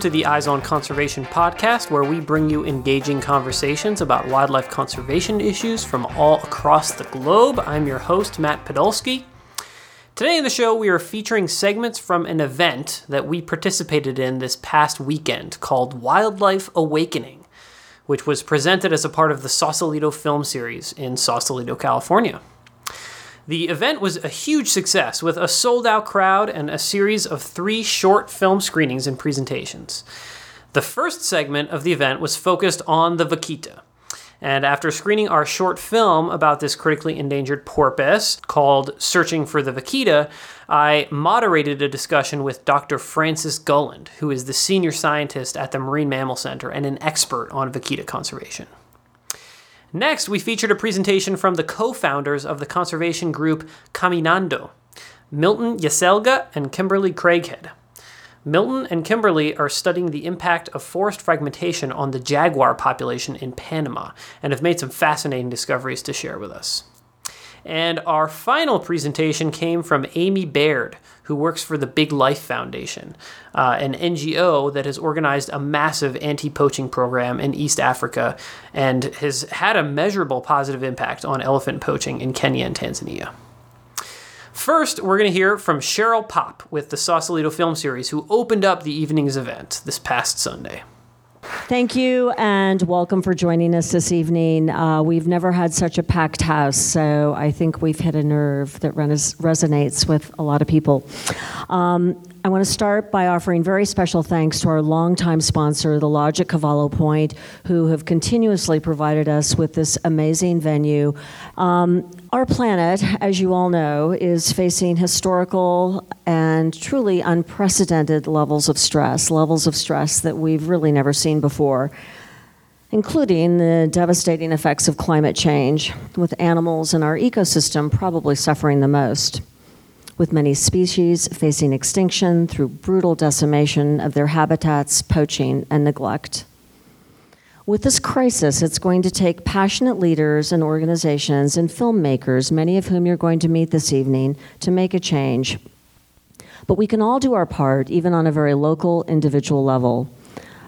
Welcome to the Eyes on Conservation podcast, where we bring you engaging conversations about wildlife conservation issues from all across the globe. I'm your host, Matt Podolsky. Today in the show, we are featuring segments from an event that we participated in this past weekend called Wildlife Awakening, which was presented as a part of the Sausalito film series in Sausalito, California. The event was a huge success with a sold out crowd and a series of three short film screenings and presentations. The first segment of the event was focused on the vaquita. And after screening our short film about this critically endangered porpoise called Searching for the Vaquita, I moderated a discussion with Dr. Frances Gulland, who is the senior scientist at the Marine Mammal Center and an expert on vaquita conservation. Next, we featured a presentation from the co founders of the conservation group Caminando, Milton Yaselga and Kimberly Craighead. Milton and Kimberly are studying the impact of forest fragmentation on the jaguar population in Panama and have made some fascinating discoveries to share with us. And our final presentation came from Amy Baird, who works for the Big Life Foundation, uh, an NGO that has organized a massive anti poaching program in East Africa and has had a measurable positive impact on elephant poaching in Kenya and Tanzania. First, we're going to hear from Cheryl Pop with the Sausalito Film Series, who opened up the evening's event this past Sunday. Thank you and welcome for joining us this evening. Uh, we've never had such a packed house, so I think we've hit a nerve that res- resonates with a lot of people. Um, I want to start by offering very special thanks to our longtime sponsor, the Lodge at Cavallo Point, who have continuously provided us with this amazing venue. Um, our planet, as you all know, is facing historical and truly unprecedented levels of stress, levels of stress that we've really never seen before including the devastating effects of climate change, with animals in our ecosystem probably suffering the most with many species facing extinction through brutal decimation of their habitats, poaching, and neglect. With this crisis, it's going to take passionate leaders and organizations and filmmakers, many of whom you're going to meet this evening, to make a change. But we can all do our part, even on a very local, individual level.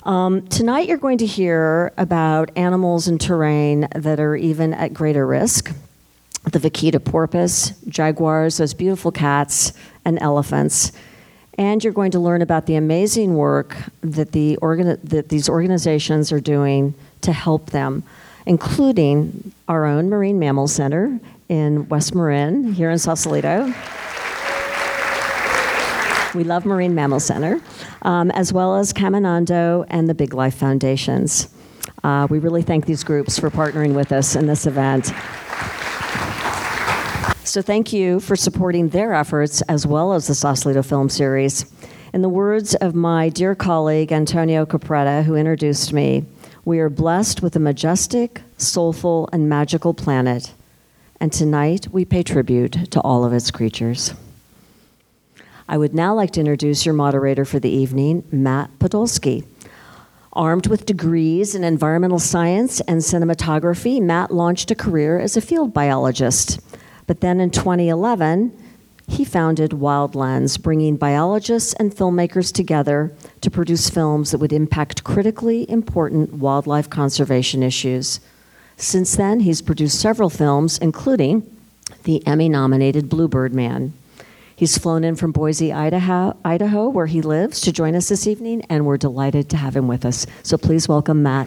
Um, tonight, you're going to hear about animals and terrain that are even at greater risk the vaquita porpoise, jaguars, those beautiful cats, and elephants. And you're going to learn about the amazing work that, the that these organizations are doing to help them, including our own Marine Mammal Center in West Marin here in Sausalito. We love Marine Mammal Center, um, as well as Caminando and the Big Life Foundations. Uh, we really thank these groups for partnering with us in this event. So thank you for supporting their efforts as well as the Sausalito Film Series. In the words of my dear colleague Antonio Capretta, who introduced me, we are blessed with a majestic, soulful, and magical planet. And tonight we pay tribute to all of its creatures. I would now like to introduce your moderator for the evening, Matt Podolsky. Armed with degrees in environmental science and cinematography, Matt launched a career as a field biologist. But then in 2011, he founded Wild Lens, bringing biologists and filmmakers together to produce films that would impact critically important wildlife conservation issues. Since then, he's produced several films, including the Emmy nominated Bluebird Man. He's flown in from Boise, Idaho, Idaho, where he lives, to join us this evening, and we're delighted to have him with us. So please welcome Matt.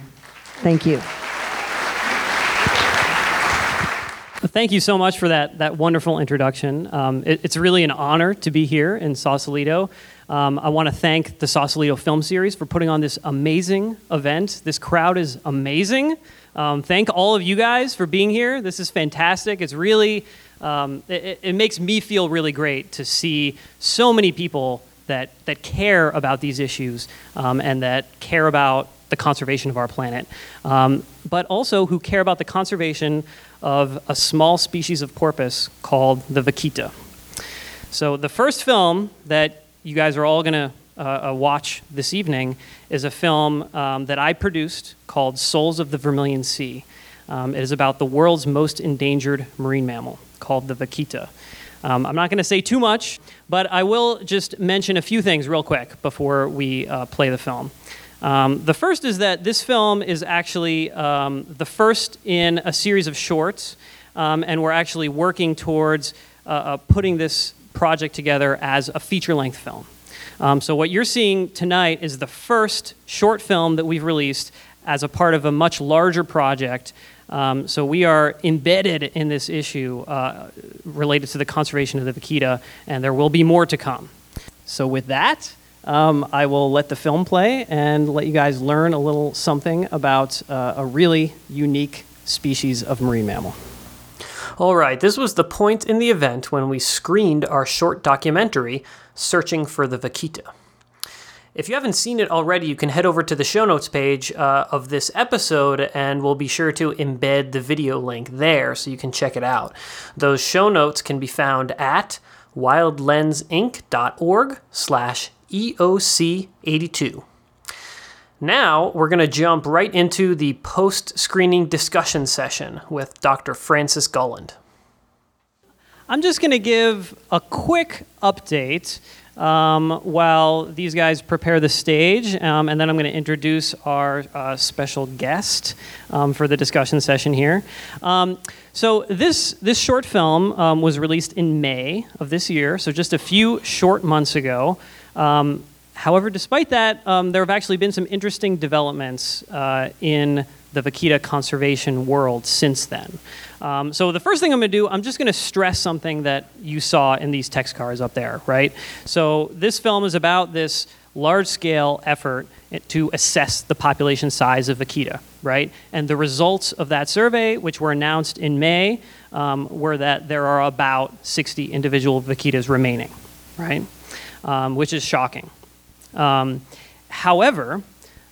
Thank you. Thank you so much for that, that wonderful introduction. Um, it, it's really an honor to be here in Sausalito. Um, I want to thank the Sausalito Film Series for putting on this amazing event. This crowd is amazing. Um, thank all of you guys for being here. This is fantastic. It's really, um, it, it makes me feel really great to see so many people that, that care about these issues um, and that care about the conservation of our planet, um, but also who care about the conservation of a small species of porpoise called the vaquita. So, the first film that you guys are all going to uh, uh, watch this evening is a film um, that I produced called Souls of the Vermilion Sea. Um, it is about the world's most endangered marine mammal called the vaquita. Um, I'm not going to say too much, but I will just mention a few things real quick before we uh, play the film. Um, the first is that this film is actually um, the first in a series of shorts, um, and we're actually working towards uh, uh, putting this project together as a feature length film. Um, so, what you're seeing tonight is the first short film that we've released as a part of a much larger project. Um, so, we are embedded in this issue uh, related to the conservation of the vaquita, and there will be more to come. So, with that, um, I will let the film play and let you guys learn a little something about uh, a really unique species of marine mammal. All right, this was the point in the event when we screened our short documentary, Searching for the Vaquita. If you haven't seen it already, you can head over to the show notes page uh, of this episode and we'll be sure to embed the video link there so you can check it out. Those show notes can be found at wildlensinc.org slash EOC82. Now, we're going to jump right into the post screening discussion session with Dr. Frances Gulland. I'm just going to give a quick update um, while these guys prepare the stage, um, and then I'm going to introduce our uh, special guest um, for the discussion session here. Um, so this this short film um, was released in May of this year, so just a few short months ago. Um, however, despite that, um, there have actually been some interesting developments uh, in the vaquita conservation world since then. Um, so the first thing I'm going to do, I'm just going to stress something that you saw in these text cards up there, right? So this film is about this large-scale effort to assess the population size of vaquita, right? And the results of that survey, which were announced in May, um, were that there are about 60 individual vaquitas remaining, right? Um, which is shocking. Um, however,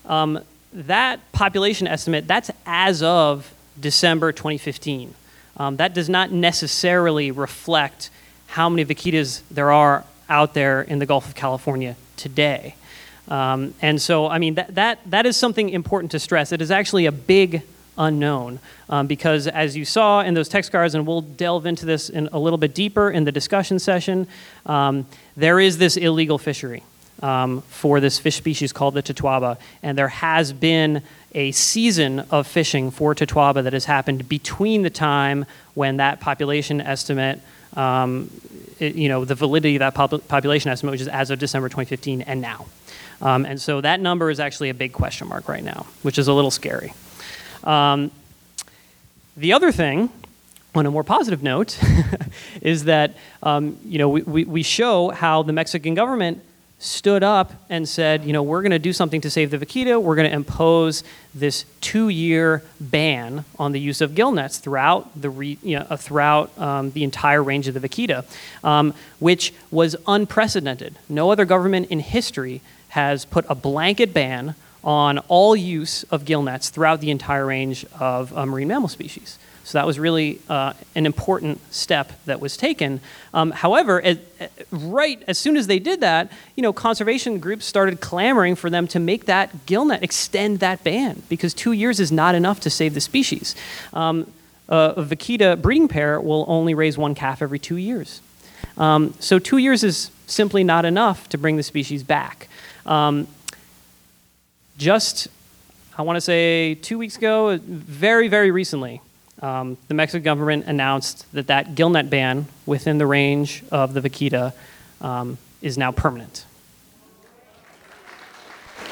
um, that population estimate, that's as of December 2015. Um, that does not necessarily reflect how many vaquitas there are out there in the Gulf of California today. Um, and so, I mean, that, that, that is something important to stress. It is actually a big unknown um, because as you saw in those text cards and we'll delve into this in a little bit deeper in the discussion session um, there is this illegal fishery um, for this fish species called the totoaba and there has been a season of fishing for totoaba that has happened between the time when that population estimate um, it, you know the validity of that pop- population estimate which is as of december 2015 and now. Um, and so that number is actually a big question mark right now which is a little scary. Um, the other thing, on a more positive note, is that um, you know we, we, we show how the Mexican government stood up and said, you know, we're going to do something to save the vaquita. We're going to impose this two-year ban on the use of gill nets throughout the re, you know, throughout um, the entire range of the vaquita, um, which was unprecedented. No other government in history has put a blanket ban on all use of gill nets throughout the entire range of uh, marine mammal species. So that was really uh, an important step that was taken. Um, however, right as soon as they did that, you know, conservation groups started clamoring for them to make that gill net extend that ban because two years is not enough to save the species. Um, a vaquita breeding pair will only raise one calf every two years. Um, so two years is simply not enough to bring the species back. Um, just, I want to say two weeks ago, very, very recently, um, the Mexican government announced that that gillnet ban within the range of the vaquita um, is now permanent.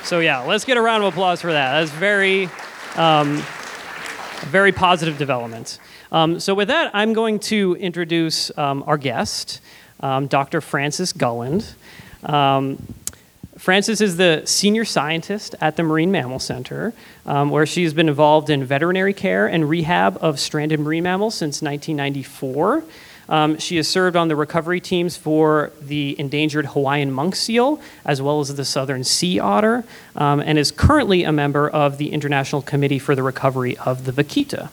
So yeah, let's get a round of applause for that. That's very, um, very positive development. Um, so with that, I'm going to introduce um, our guest, um, Dr. Frances Gulland. Frances is the senior scientist at the Marine Mammal Center, um, where she's been involved in veterinary care and rehab of stranded marine mammals since 1994. Um, she has served on the recovery teams for the endangered Hawaiian monk seal, as well as the southern sea otter, um, and is currently a member of the International Committee for the Recovery of the Vaquita.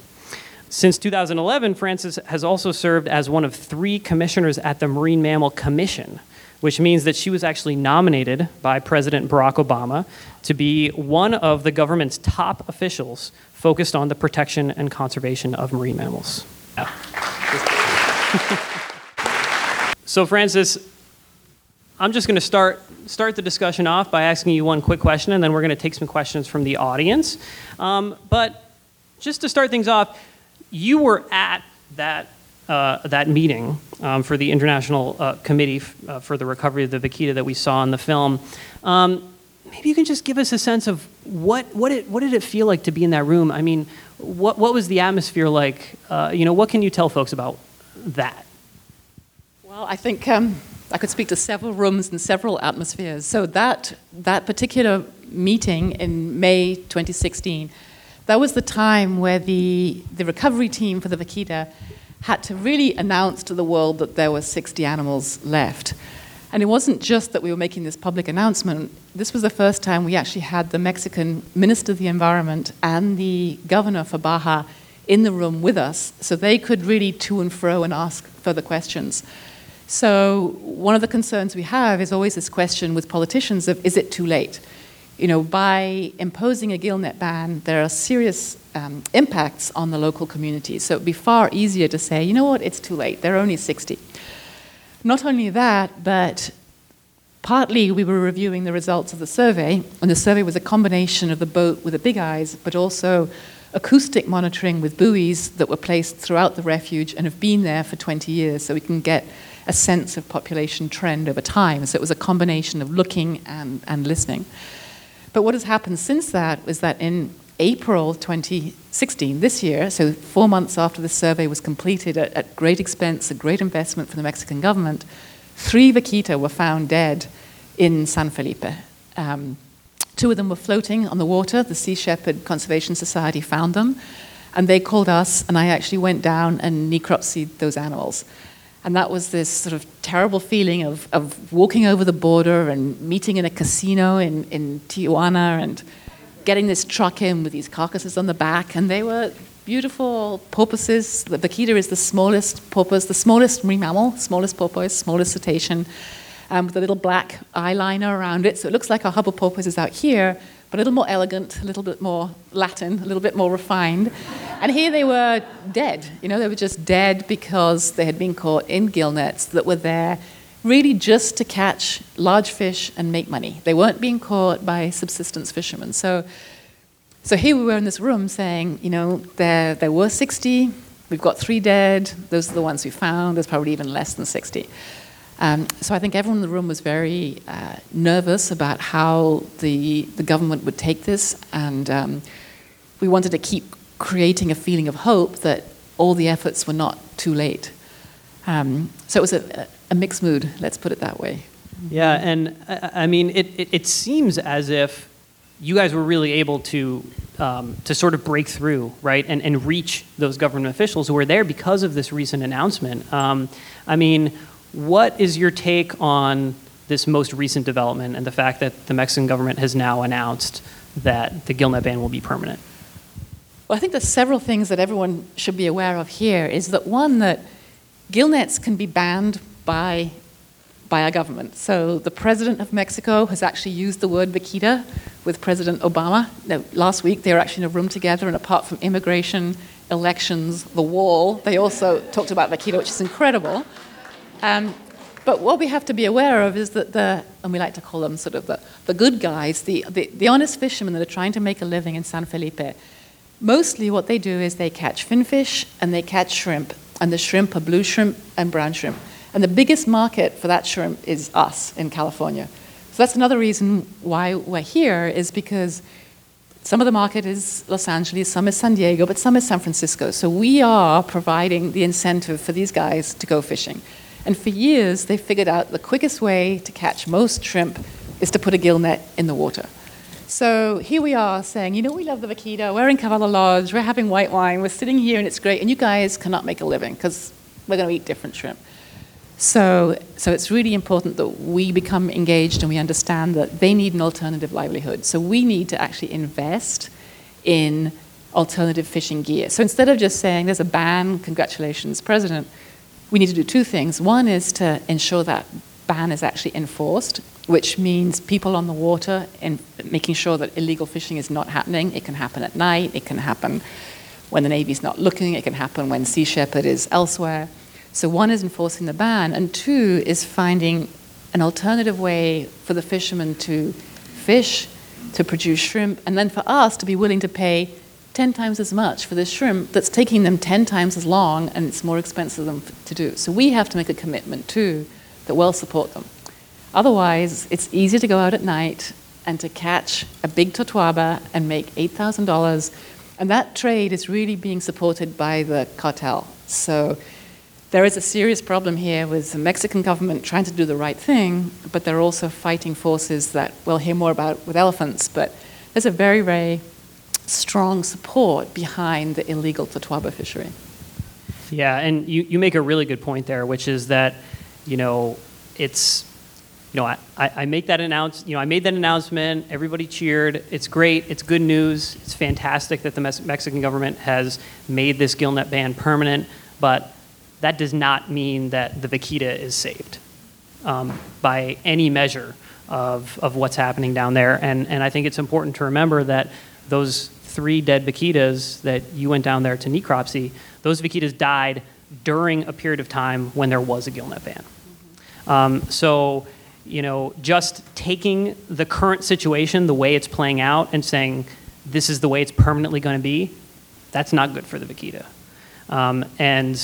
Since 2011, Frances has also served as one of three commissioners at the Marine Mammal Commission, which means that she was actually nominated by President Barack Obama to be one of the government's top officials focused on the protection and conservation of marine mammals. so, Frances, I'm just going to start start the discussion off by asking you one quick question, and then we're going to take some questions from the audience. Um, but just to start things off, you were at that uh, that meeting um, for the International uh, Committee uh, for the Recovery of the Vaquita that we saw in the film. Um, maybe you can just give us a sense of what what it what did it feel like to be in that room? I mean, what what was the atmosphere like? Uh, you know, what can you tell folks about that? Well, I think um, I could speak to several rooms and several atmospheres. So that that particular meeting in May 2016, that was the time where the the recovery team for the vaquita had to really announce to the world that there were 60 animals left. And it wasn't just that we were making this public announcement. This was the first time we actually had the Mexican Minister of the Environment and the governor for Baja in the room with us, so they could really to and fro and ask further questions. So, one of the concerns we have is always this question with politicians of is it too late? You know, by imposing a gillnet ban, there are serious um, impacts on the local communities. So, it would be far easier to say, you know what, it's too late, there are only 60. Not only that, but partly we were reviewing the results of the survey, and the survey was a combination of the boat with the big eyes, but also acoustic monitoring with buoys that were placed throughout the refuge and have been there for 20 years, so we can get a sense of population trend over time. So it was a combination of looking and, and listening. But what has happened since that is that in April 2016, this year, so four months after the survey was completed at, at great expense, a great investment for the Mexican government, three vaquita were found dead in San Felipe. Um, two of them were floating on the water. The Sea Shepherd Conservation Society found them, and they called us, and I actually went down and necropsied those animals. And that was this sort of terrible feeling of, of walking over the border and meeting in a casino in, in Tijuana and getting this truck in with these carcasses on the back, and they were beautiful porpoises. The vaquita is the smallest porpoise, the smallest marine mammal, smallest porpoise, smallest cetacean, um, with a little black eyeliner around it. So it looks like our harbor porpoise is out here, but a little more elegant, a little bit more Latin, a little bit more refined. And here they were dead. You know, they were just dead because they had been caught in gill nets that were there really just to catch large fish and make money. They weren't being caught by subsistence fishermen. So, so here we were in this room saying, you know, there, there were 60, we've got three dead, those are the ones we found, there's probably even less than 60. Um, so I think everyone in the room was very uh, nervous about how the, the government would take this, and um, we wanted to keep creating a feeling of hope that all the efforts were not too late. Um, so it was a, a mixed mood, let's put it that way. Yeah, and I, I mean, it, it, it, seems as if you guys were really able to um, to sort of break through, right, and, and reach those government officials who were there because of this recent announcement. Um, I mean, what is your take on this most recent development and the fact that the Mexican government has now announced that the gillnet ban will be permanent? Well, I think there's several things that everyone should be aware of here. Is that one that gillnets can be banned by by our government. So the president of Mexico has actually used the word vaquita with President Obama. Now, last week they were actually in a room together, and apart from immigration, elections, the wall, they also talked about vaquita, which is incredible. Um, but what we have to be aware of is that the, and we like to call them sort of the, the good guys, the, the, the honest fishermen that are trying to make a living in San Felipe, mostly what they do is they catch finfish and they catch shrimp. And the shrimp are blue shrimp and brown shrimp. And the biggest market for that shrimp is us in California. So that's another reason why we're here, is because some of the market is Los Angeles, some is San Diego, but some is San Francisco. So we are providing the incentive for these guys to go fishing. And for years, they figured out the quickest way to catch most shrimp is to put a gill net in the water. So here we are saying, you know, we love the vaquita, we're in Cavallo Lodge, we're having white wine, we're sitting here and it's great, and you guys cannot make a living because we're going to eat different shrimp. So, so it's really important that we become engaged and we understand that they need an alternative livelihood. So we need to actually invest in alternative fishing gear. So instead of just saying there's a ban, congratulations, President, we need to do two things. One is to ensure that ban is actually enforced, which means people on the water and making sure that illegal fishing is not happening. It can happen at night, it can happen when the Navy's not looking, it can happen when Sea Shepherd is elsewhere. So, one is enforcing the ban, and two is finding an alternative way for the fishermen to fish, to produce shrimp, and then for us to be willing to pay 10 times as much for this shrimp that's taking them 10 times as long and it's more expensive than to do. So we have to make a commitment too that we'll support them. Otherwise, it's easy to go out at night and to catch a big totoaba and make $8,000. And that trade is really being supported by the cartel. So there is a serious problem here with the Mexican government trying to do the right thing, but they're also fighting forces that we'll hear more about with elephants. But there's a very, very strong support behind the illegal totoaba fishery. Yeah, and you, you make a really good point there, which is that, you know, it's, you know, I, I make that announce, you know, I made that announcement, everybody cheered, it's great, it's good news, it's fantastic that the Mexican government has made this gillnet ban permanent, but that does not mean that the vaquita is saved um, by any measure of, of what's happening down there. And, and I think it's important to remember that those three dead vaquitas that you went down there to necropsy, those vaquitas died during a period of time when there was a gillnet ban. Um, so, you know, just taking the current situation, the way it's playing out, and saying this is the way it's permanently going to be, that's not good for the vaquita. Um, and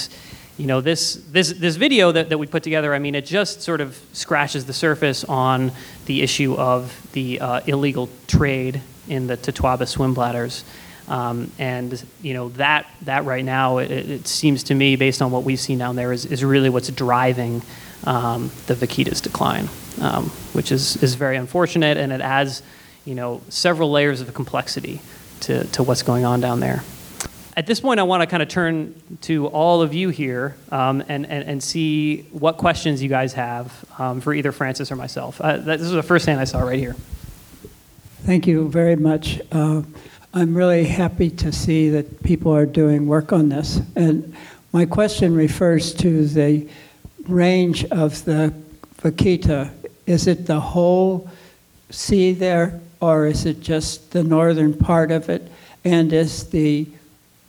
you know this this this video that, that we put together i mean it just sort of scratches the surface on the issue of the uh, illegal trade in the Totoaba swim bladders. Um, and you know that that right now it, it, seems to me based on what we've seen down there is, is really what's driving um, the vaquita's decline, um, which is, is very unfortunate and it adds you know several layers of complexity to, to what's going on down there. At this point, I want to kind of turn to all of you here um, and, and, and see what questions you guys have um, for either Frances or myself. Uh, this is the first hand I saw right here. Thank you very much. Uh, I'm really happy to see that people are doing work on this. And my question refers to the range of the vaquita. Is it the whole sea there, or is it just the northern part of it? And is the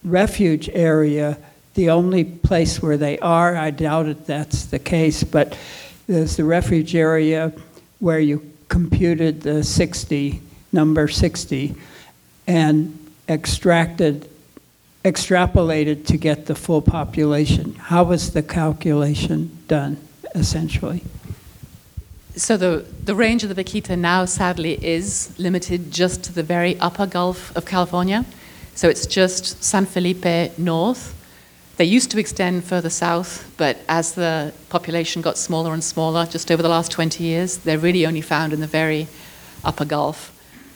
refuge area the only place where they are? I doubt it that's the case, but there's the refuge area where you computed the 60 number 60 and extracted, extrapolated to get the full population. How was the calculation done, essentially? So the, the range of the vaquita now, sadly, is limited just to the very upper Gulf of California. So it's just San Felipe north. They used to extend further south, but as the population got smaller and smaller, just over the last 20 years, they're really only found in the very upper Gulf.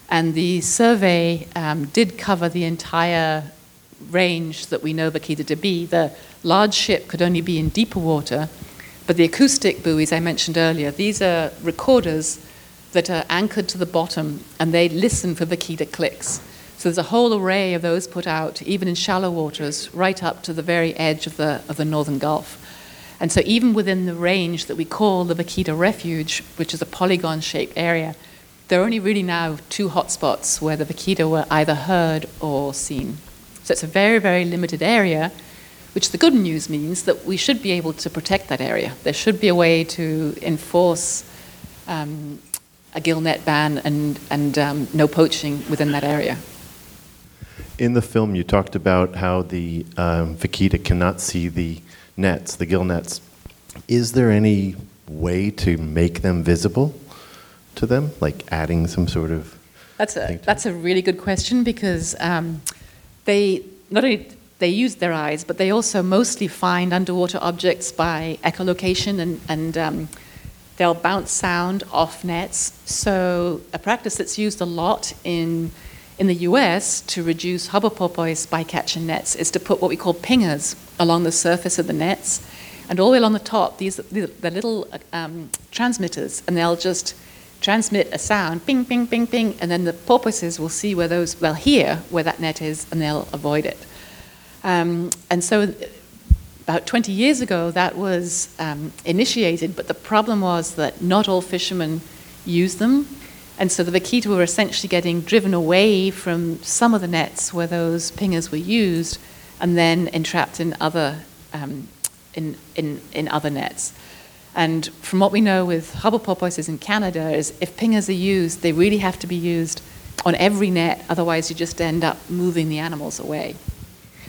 And the survey um, did cover the entire range that we know Vaquita to be. The large ship could only be in deeper water, but the acoustic buoys I mentioned earlier, these are recorders that are anchored to the bottom and they listen for Vaquita clicks. So there's a whole array of those put out, even in shallow waters, right up to the very edge of the, of the northern Gulf. And so, even within the range that we call the Vaquita Refuge, which is a polygon shaped area, there are only really now two hotspots where the vaquita were either heard or seen. So it's a very, very limited area, which the good news means that we should be able to protect that area. There should be a way to enforce um, a gill net ban and, and um, no poaching within that area. In the film, you talked about how the um, vaquita cannot see the nets, the gill nets. Is there any way to make them visible? To them, like adding some sort of? That's a that's a really good question because um, they not only they use their eyes, but they also mostly find underwater objects by echolocation and and um, they'll bounce sound off nets. So a practice that's used a lot in in the US to reduce harbor porpoise by catching nets is to put what we call pingers along the surface of the nets And all the way along the top, these the, the little um, transmitters, and they'll just transmit a sound, ping, ping, ping, ping, and then the porpoises will see where those, they'll hear where that net is, and they'll avoid it. Um, and so, about 20 years ago, that was um, initiated, but the problem was that not all fishermen use them. And so the vaquita were essentially getting driven away from some of the nets where those pingers were used and then entrapped in other, um, in, in, in other nets. And from what we know with harbor porpoises in Canada is if pingers are used, they really have to be used on every net, otherwise you just end up moving the animals away.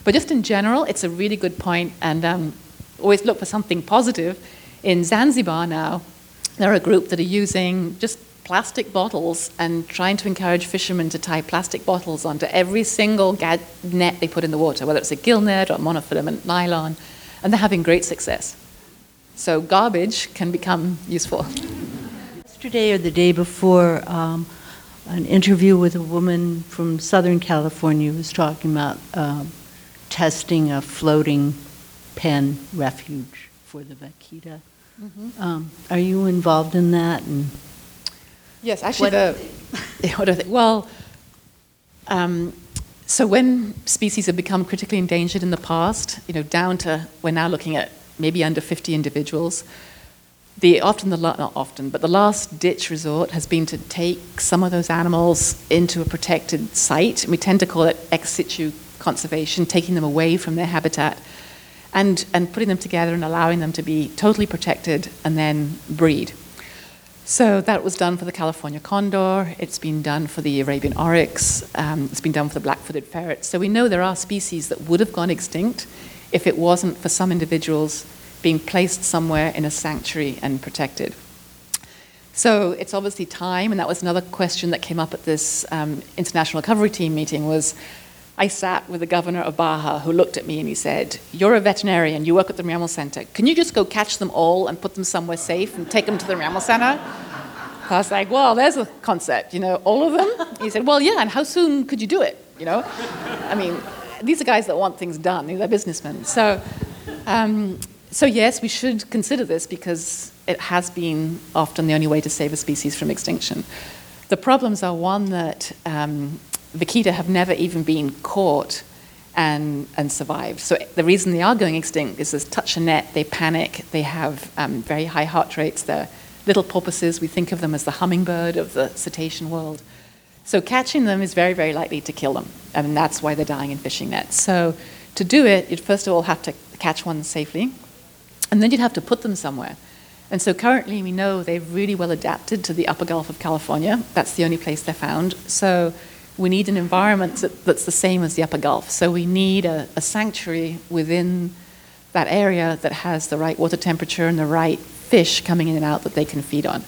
But just in general, it's a really good point, and um, always look for something positive. In Zanzibar now, there are a group that are using just plastic bottles and trying to encourage fishermen to tie plastic bottles onto every single net they put in the water, whether it's a gill net or monofilament nylon, and they're having great success. So garbage can become useful. Yesterday or the day before, um, an interview with a woman from Southern California was talking about um, testing a floating pen refuge for the vaquita. Um, are you involved in that? And Yes, actually, What- the what are they? well, um, so when species have become critically endangered in the past, you know, down to we're now looking at maybe under 50 individuals. The often the not often, but the last ditch resort has been to take some of those animals into a protected site. We tend to call it ex situ conservation, taking them away from their habitat and, and putting them together and allowing them to be totally protected and then breed. So that was done for the California condor. It's been done for the Arabian oryx. Um, it's been done for the black-footed ferret. So we know there are species that would have gone extinct if it wasn't for some individuals being placed somewhere in a sanctuary and protected. So it's obviously time, and that was another question that came up at this um, international recovery team meeting. Was I sat with the governor of Baja who looked at me and he said, "You're a veterinarian. You work at the Mammal Center. Can you just go catch them all and put them somewhere safe and take them to the Mammal Center?" I was like, "Well, there's a concept. You know, all of them." He said, "Well, yeah. And how soon could you do it? You know, I mean, these are guys that want things done. They're businessmen. So." Um, so yes, we should consider this because it has been often the only way to save a species from extinction. The problems are one that um, vaquita have never even been caught and, and survived. So the reason they are going extinct is they touch a net, they panic, they have um, very high heart rates, they're little porpoises. We think of them as the hummingbird of the cetacean world. So catching them is very, very likely to kill them, and that's why they're dying in fishing nets. So to do it, you'd first of all have to catch one safely, and then you'd have to put them somewhere. And so currently we know they're really well adapted to the upper Gulf of California. That's the only place they're found. So we need an environment that, that's the same as the upper Gulf. So we need a, a sanctuary within that area that has the right water temperature and the right fish coming in and out that they can feed on,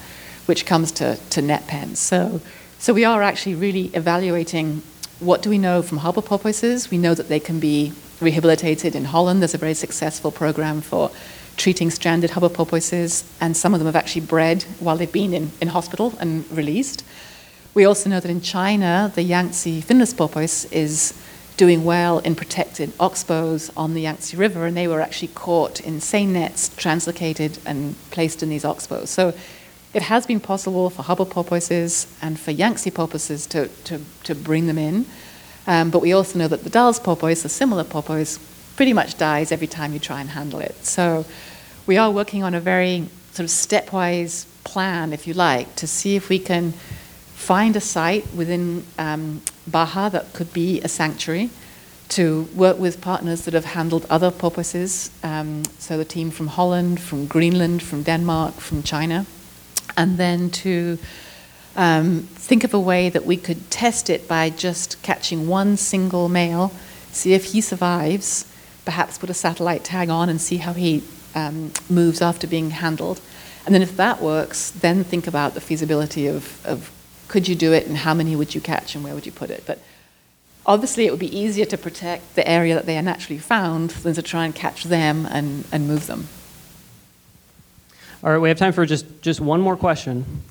which comes to, to net pens. So, so we are actually really evaluating what do we know from harbor porpoises. We know that they can be rehabilitated in Holland. There's a very successful program for treating stranded harbor porpoises, and some of them have actually bred while they've been in, in hospital and released. We also know that in China, the Yangtze finless porpoise is doing well in protected oxbows on the Yangtze River, and they were actually caught in seine nets, translocated, and placed in these oxbows. So it has been possible for harbor porpoises and for Yangtze porpoises to, to, to bring them in. Um, but we also know that the Dall's porpoise, a similar porpoise, pretty much dies every time you try and handle it. So we are working on a very sort of stepwise plan, if you like, to see if we can find a site within um, Baja that could be a sanctuary, to work with partners that have handled other porpoises, um, so the team from Holland, from Greenland, from Denmark, from China, and then to um, think of a way that we could test it by just catching one single male, see if he survives, perhaps put a satellite tag on and see how he um, moves after being handled. And then if that works, then think about the feasibility of, of could you do it and how many would you catch and where would you put it. But obviously, it would be easier to protect the area that they are naturally found than to try and catch them and, and move them. All right, we have time for just, just one more question.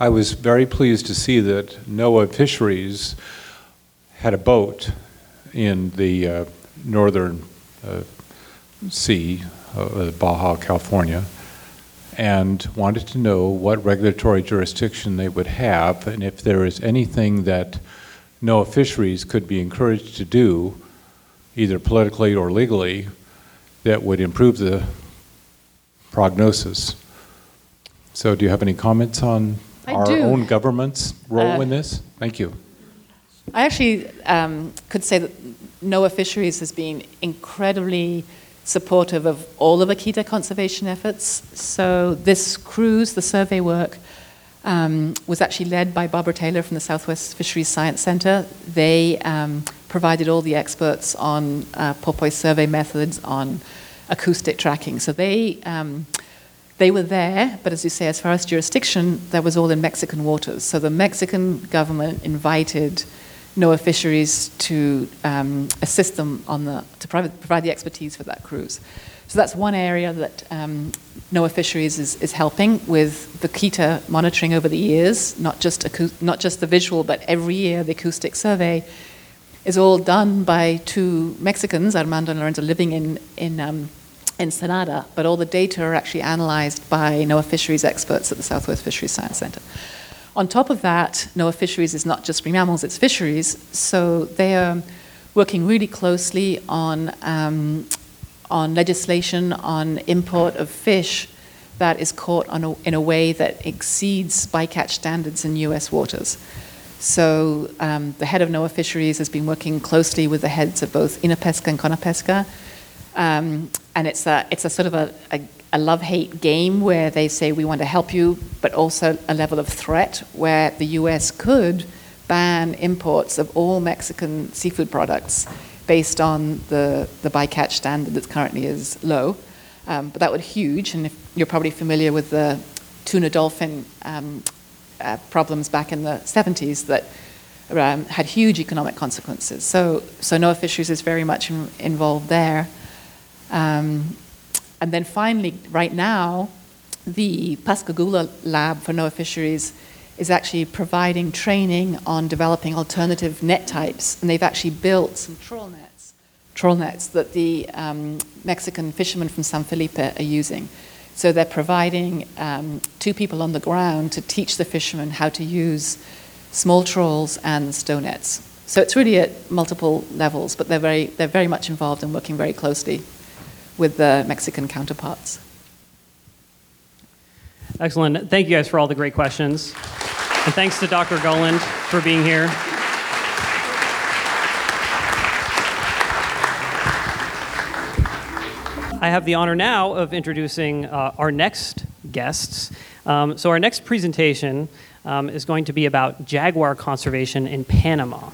I was very pleased to see that NOAA Fisheries had a boat in the uh, northern uh, sea uh, Baja California, and wanted to know what regulatory jurisdiction they would have and if there is anything that NOAA Fisheries could be encouraged to do, either politically or legally, that would improve the prognosis. So, do you have any comments on I our do. own government's role Uh, in this? Thank you. I actually um, could say that NOAA Fisheries has been incredibly supportive of all of vaquita conservation efforts. So this cruise, the survey work, um, was actually led by Barbara Taylor from the Southwest Fisheries Science Center. They um, provided all the experts on uh, porpoise survey methods, on acoustic tracking. So they um, they were there, but as you say, as far as jurisdiction, that was all in Mexican waters. So the Mexican government invited NOAA Fisheries to um, assist them on the to provide, the expertise for that cruise. So that's one area that um, NOAA Fisheries is, is helping with the vaquita monitoring over the years, not just not just the visual, but every year the acoustic survey is all done by two Mexicans, Armando and Lorenzo, living in in um, Ensenada, but all the data are actually analyzed by NOAA Fisheries experts at the Southwest Fisheries Science Center. On top of that, NOAA Fisheries is not just marine mammals, it's fisheries. So they are working really closely on, um, on legislation on import of fish that is caught a, in a way that exceeds bycatch standards in US waters. So um, the head of NOAA Fisheries has been working closely with the heads of both Inapesca and Conapesca. Um, and it's a, it's a sort of a, a, a love hate game where they say, we want to help you, but also a level of threat where the US could ban imports of all Mexican seafood products based on the, the bycatch standard that currently is low. Um, but that would huge, and you're probably familiar with the tuna dolphin um, uh, problems back in the 70s that um, had huge economic consequences. So, so NOAA Fisheries is very much in, involved there. Um, and then finally, right now, the Pascagoula lab for NOAA Fisheries is actually providing training on developing alternative net types, and they've actually built some trawl nets, trawl nets that the um, Mexican fishermen from San Felipe are using. So they're providing um, two people on the ground to teach the fishermen how to use small trawls and stow nets. So it's really at multiple levels, but they're very, they're very much involved and working very closely with the Mexican counterparts. Excellent. Thank you guys for all the great questions. And thanks to Dr. Gulland for being here. I have the honor now of introducing uh, our next guests. Um, so, our next presentation um, is going to be about jaguar conservation in Panama.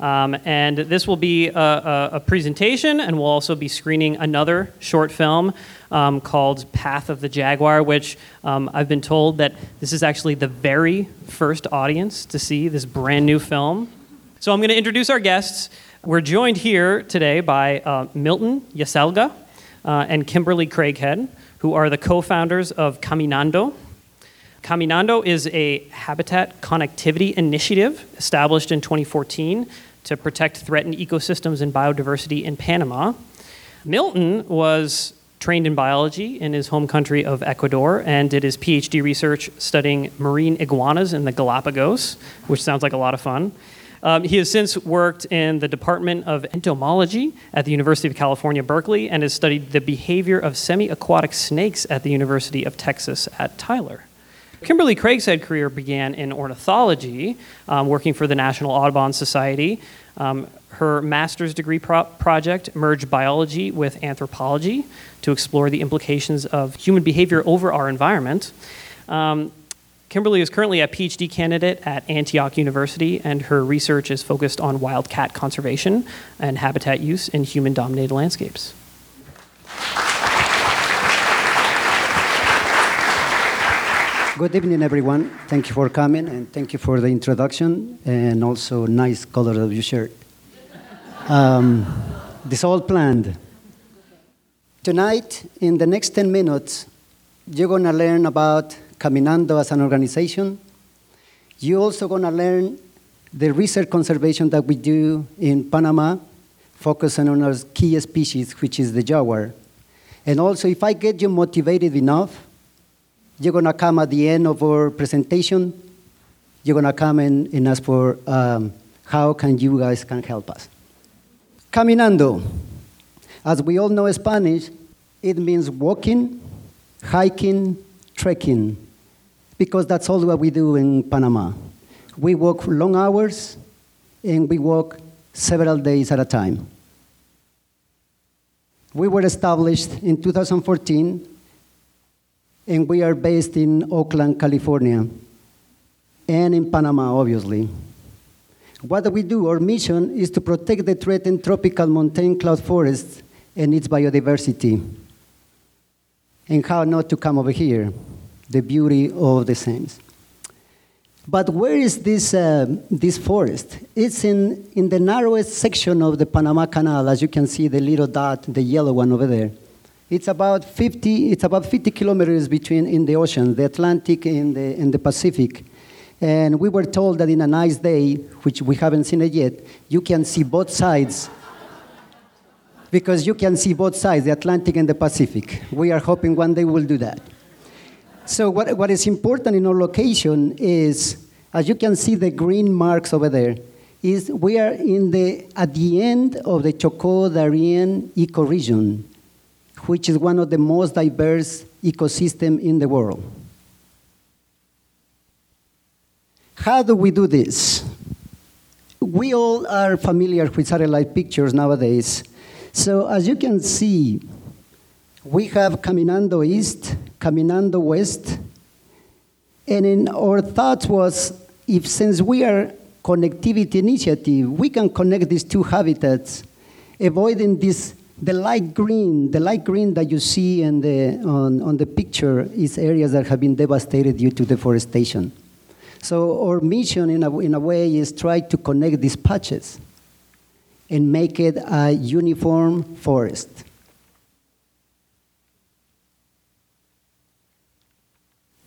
Um, and this will be a, a, a, presentation, and we'll also be screening another short film um, called Path of the Jaguar, which um, I've been told that this is actually the very first audience to see this brand new film. So I'm going to introduce our guests. We're joined here today by uh, Milton Yaselga uh, and Kimberly Craighead, who are the co founders of Caminando. Caminando is a habitat connectivity initiative established in 2014 to protect threatened ecosystems and biodiversity in Panama. Milton was trained in biology in his home country of Ecuador and did his PhD research studying marine iguanas in the Galapagos, which sounds like a lot of fun. Um, he has since worked in the Department of Entomology at the University of California, Berkeley, and has studied the behavior of semi aquatic snakes at the University of Texas at Tyler. Kimberly Craighead's career began in ornithology, um, working for the National Audubon Society. Um, her master's degree pro- project merged biology with anthropology to explore the implications of human behavior over our environment. Um, Kimberly is currently a PhD candidate at Antioch University, and her research is focused on wildcat conservation and habitat use in human dominated landscapes. Good evening, everyone. Thank you for coming, and thank you for the introduction, and also nice color of your shirt. Um, this all planned. Tonight, in the next 10 minutes, you're going to learn about Caminando as an organization. You're also going to learn the research conservation that we do in Panama, focusing on our key species, which is the jaguar. And also, if I get you motivated enough, you're going to come at the end of our presentation, you're going to come and, and ask for um, how can you guys can help us. Caminando. As we all know Spanish, it means walking, hiking, trekking, because that's all what we do in Panama. We walk long hours and we walk several days at a time. We were established in 2014 and we are based in Oakland, California, and in Panama, obviously. What we do? Our mission is to protect the threatened tropical montane cloud forests and its biodiversity. And how not to come over here, the beauty of the sands. But where is this, uh, this forest? It's in, in the narrowest section of the Panama Canal, as you can see the little dot, the yellow one over there. It's about 50, it's about 50 kilometers between in the ocean, the Atlantic and the, and the Pacific. And we were told that in a nice day, which we haven't seen it yet, you can see both sides. because you can see both sides, the Atlantic and the Pacific. We are hoping one day we'll do that. So what, what is important in our location is, as you can see the green marks over there, is we are in the, at the end of the Chocó Darien ecoregion which is one of the most diverse ecosystems in the world. How do we do this? We all are familiar with satellite pictures nowadays. So as you can see, we have Caminando East, Caminando West, and in our thought was, if since we are connectivity initiative, we can connect these two habitats, avoiding this the light green, the light green that you see the, on, on the picture is areas that have been devastated due to deforestation. So our mission, in a, in a way, is try to connect these patches and make it a uniform forest.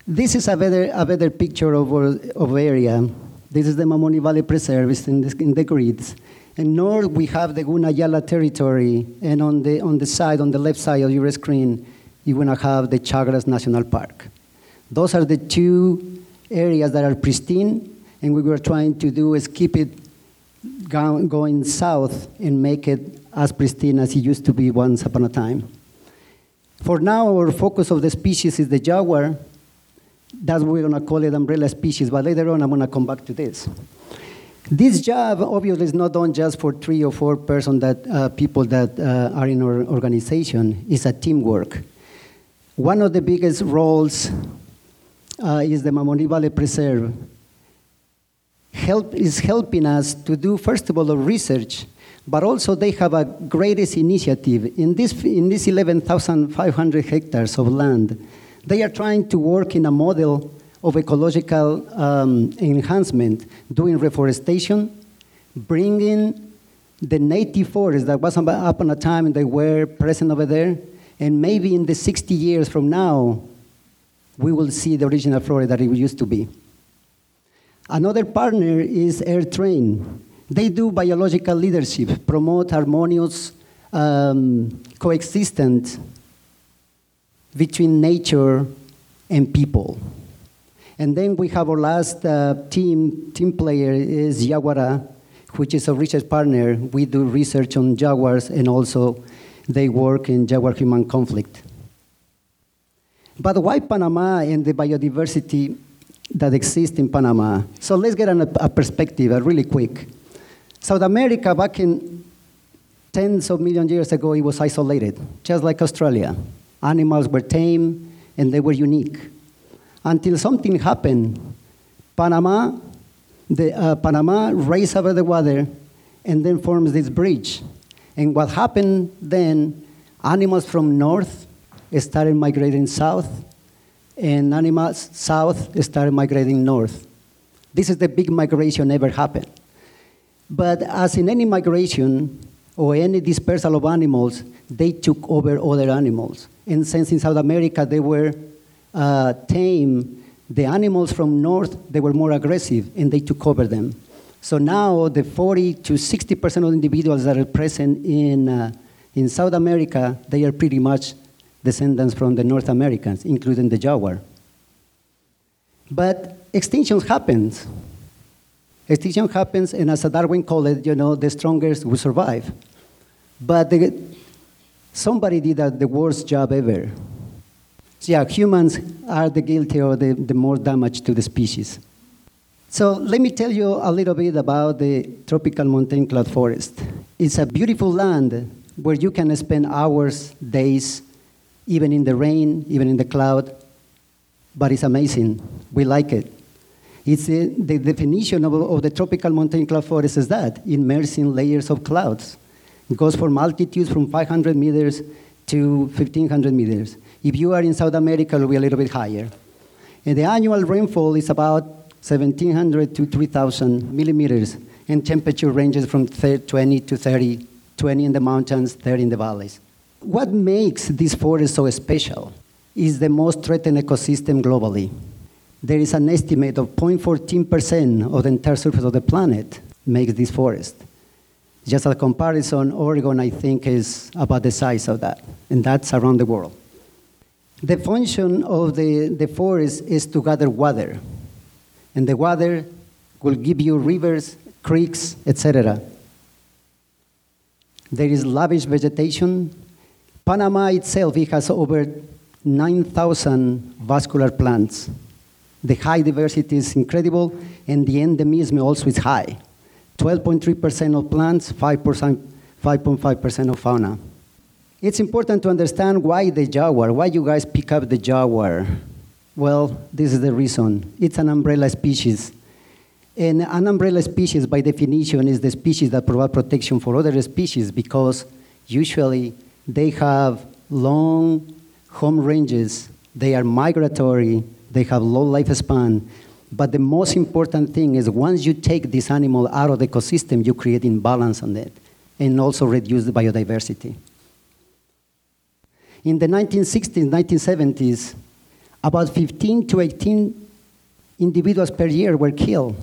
This is a better, a better picture of our of area. This is the Mamoni Valley Preserve in, this, in the grids. And north, we have the Gunayala territory, and on the, on the side, on the left side of your screen, you're going to have the Chagres National Park. Those are the two areas that are pristine, and what we were trying to do is keep it going south and make it as pristine as it used to be once upon a time. For now, our focus of the species is the jaguar. That's what we're going to call it umbrella species, but later on, I'm going to come back to this. This job obviously is not done just for three or four person that uh, people that uh, are in our organization. It's a teamwork. One of the biggest roles uh, is the Mamoni Valley Preserve. Help is helping us to do first of all the research, but also they have a greatest initiative in this in this 11,500 hectares of land. They are trying to work in a model of ecological um, enhancement, doing reforestation, bringing the native forest that was up on a time they were present over there, and maybe in the 60 years from now, we will see the original flora that it used to be. Another partner is EarthTrain. They do biological leadership, promote harmonious um, coexistence between nature and people. And then we have our last uh, team, team player is Yaguara, which is a research partner. We do research on jaguars and also they work in jaguar-human conflict. But why Panama and the biodiversity that exists in Panama? So let's get a, a perspective, a really quick. South America, back in tens of million years ago, it was isolated, just like Australia. Animals were tame and they were unique until something happened. Panama, the, uh, Panama raised over the water and then forms this bridge. And what happened then, animals from north started migrating south, and animals south started migrating north. This is the big migration ever happened. But as in any migration or any dispersal of animals, they took over other animals. And since in South America they were uh, tame the animals from north, they were more aggressive and they took over them. So now the 40 to 60% of individuals that are present in, uh, in South America, they are pretty much descendants from the North Americans, including the jaguar. But extinction happens. Extinction happens, and as a Darwin called it, you know, the strongest will survive. But the, somebody did the worst job ever. Yeah, humans are the guilty or the, the more damage to the species. So let me tell you a little bit about the tropical montane cloud forest. It's a beautiful land where you can spend hours, days, even in the rain, even in the cloud, but it's amazing. We like it. It's a, the definition of, of, the tropical montane cloud forest is that, immersing layers of clouds. It goes from altitudes from 500 meters to 1500 meters. If you are in South America, it'll be a little bit higher. And the annual rainfall is about 1700 to 3000 millimeters, and temperature ranges from 20 to 30, 20 in the mountains, 30 in the valleys. What makes this forest so special is the most threatened ecosystem globally. There is an estimate of 0.14% of the entire surface of the planet makes this forest. Just a comparison, Oregon, I think, is about the size of that, and that's around the world. The function of the, the forest is to gather water, and the water will give you rivers, creeks, etc. There is lavish vegetation. Panama itself it has over 9,000 vascular plants. The high diversity is incredible, and the endemism also is high. 12.3% of plants, 5.5% of fauna. It's important to understand why the jaguar, why you guys pick up the jaguar. Well, this is the reason. It's an umbrella species. And an umbrella species, by definition, is the species that provide protection for other species because usually they have long home ranges, they are migratory, they have low lifespan. But the most important thing is once you take this animal out of the ecosystem, you create imbalance on it and also reduce the biodiversity. In the 1960s, 1970s, about 15 to 18 individuals per year were killed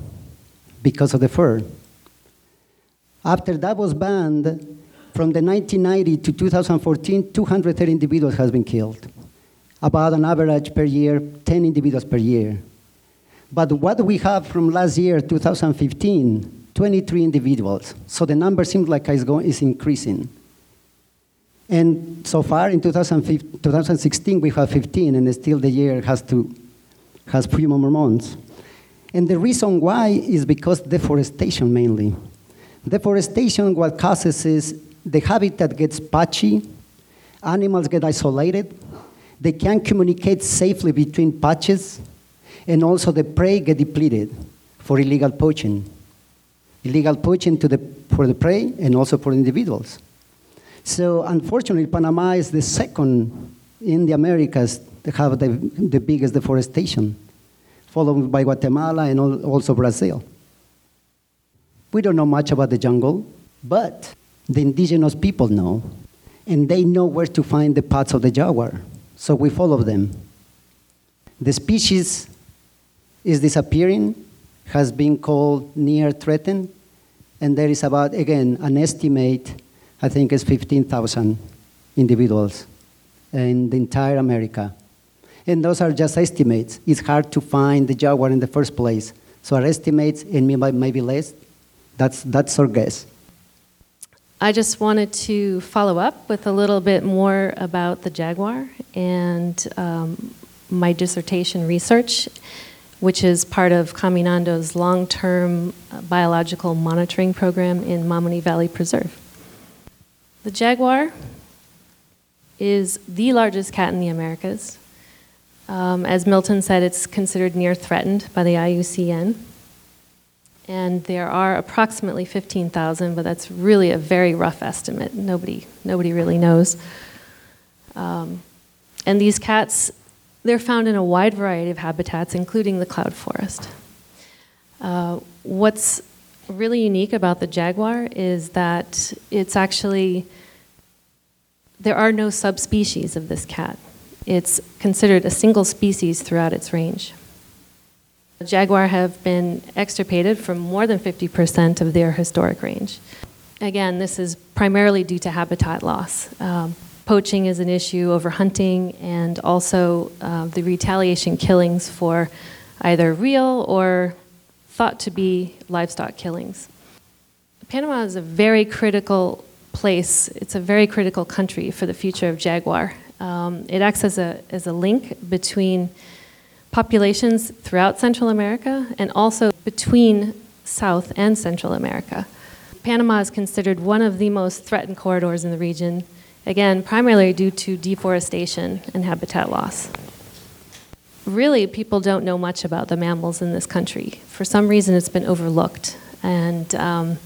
because of the fur. After that was banned, from the 1990 to 2014, 230 individuals has been killed. About an average per year, 10 individuals per year. But what we have from last year, 2015, 23 individuals. So the number seems like it's, going, it's increasing. And so far in 2016, we have 15, and still the year has to has few more months. And the reason why is because deforestation mainly. Deforestation, what causes is the habitat gets patchy, animals get isolated, they can't communicate safely between patches, and also the prey get depleted for illegal poaching. Illegal poaching the, for the prey and also for individuals. So unfortunately, Panama is the second in the Americas to have the, the biggest deforestation, followed by Guatemala and also Brazil. We don't know much about the jungle, but the indigenous people know, and they know where to find the paths of the jaguar. So we follow them. The species is disappearing, has been called near threatened, and there is about, again, an estimate, I think it's 15,000 individuals in the entire America. And those are just estimates. It's hard to find the jaguar in the first place. So our estimates, and maybe less, that's, that's our guess. I just wanted to follow up with a little bit more about the jaguar and um, my dissertation research which is part of Caminando's long term uh, biological monitoring program in Mamoni Valley Preserve. The jaguar is the largest cat in the Americas. Um, as Milton said, it's considered near threatened by the IUCN. And there are approximately 15,000, but that's really a very rough estimate. Nobody, nobody really knows. Um, and these cats they're found in a wide variety of habitats, including the cloud forest. Uh, what's really unique about the jaguar is that it's actually, there are no subspecies of this cat. It's considered a single species throughout its range. The jaguar have been extirpated from more than 50% of their historic range. Again, this is primarily due to habitat loss. Um, poaching is an issue, overhunting, and also uh, the retaliation killings for either real or thought to be livestock killings. Panama is a very critical place. It's a very critical country for the future of jaguar. Um, it acts as a, as a link between populations throughout Central America and also between South and Central America. Panama is considered one of the most threatened corridors in the region, again, primarily due to deforestation and habitat loss. Really, people don't know much about the mammals in this country. For some reason, it's been overlooked, and um,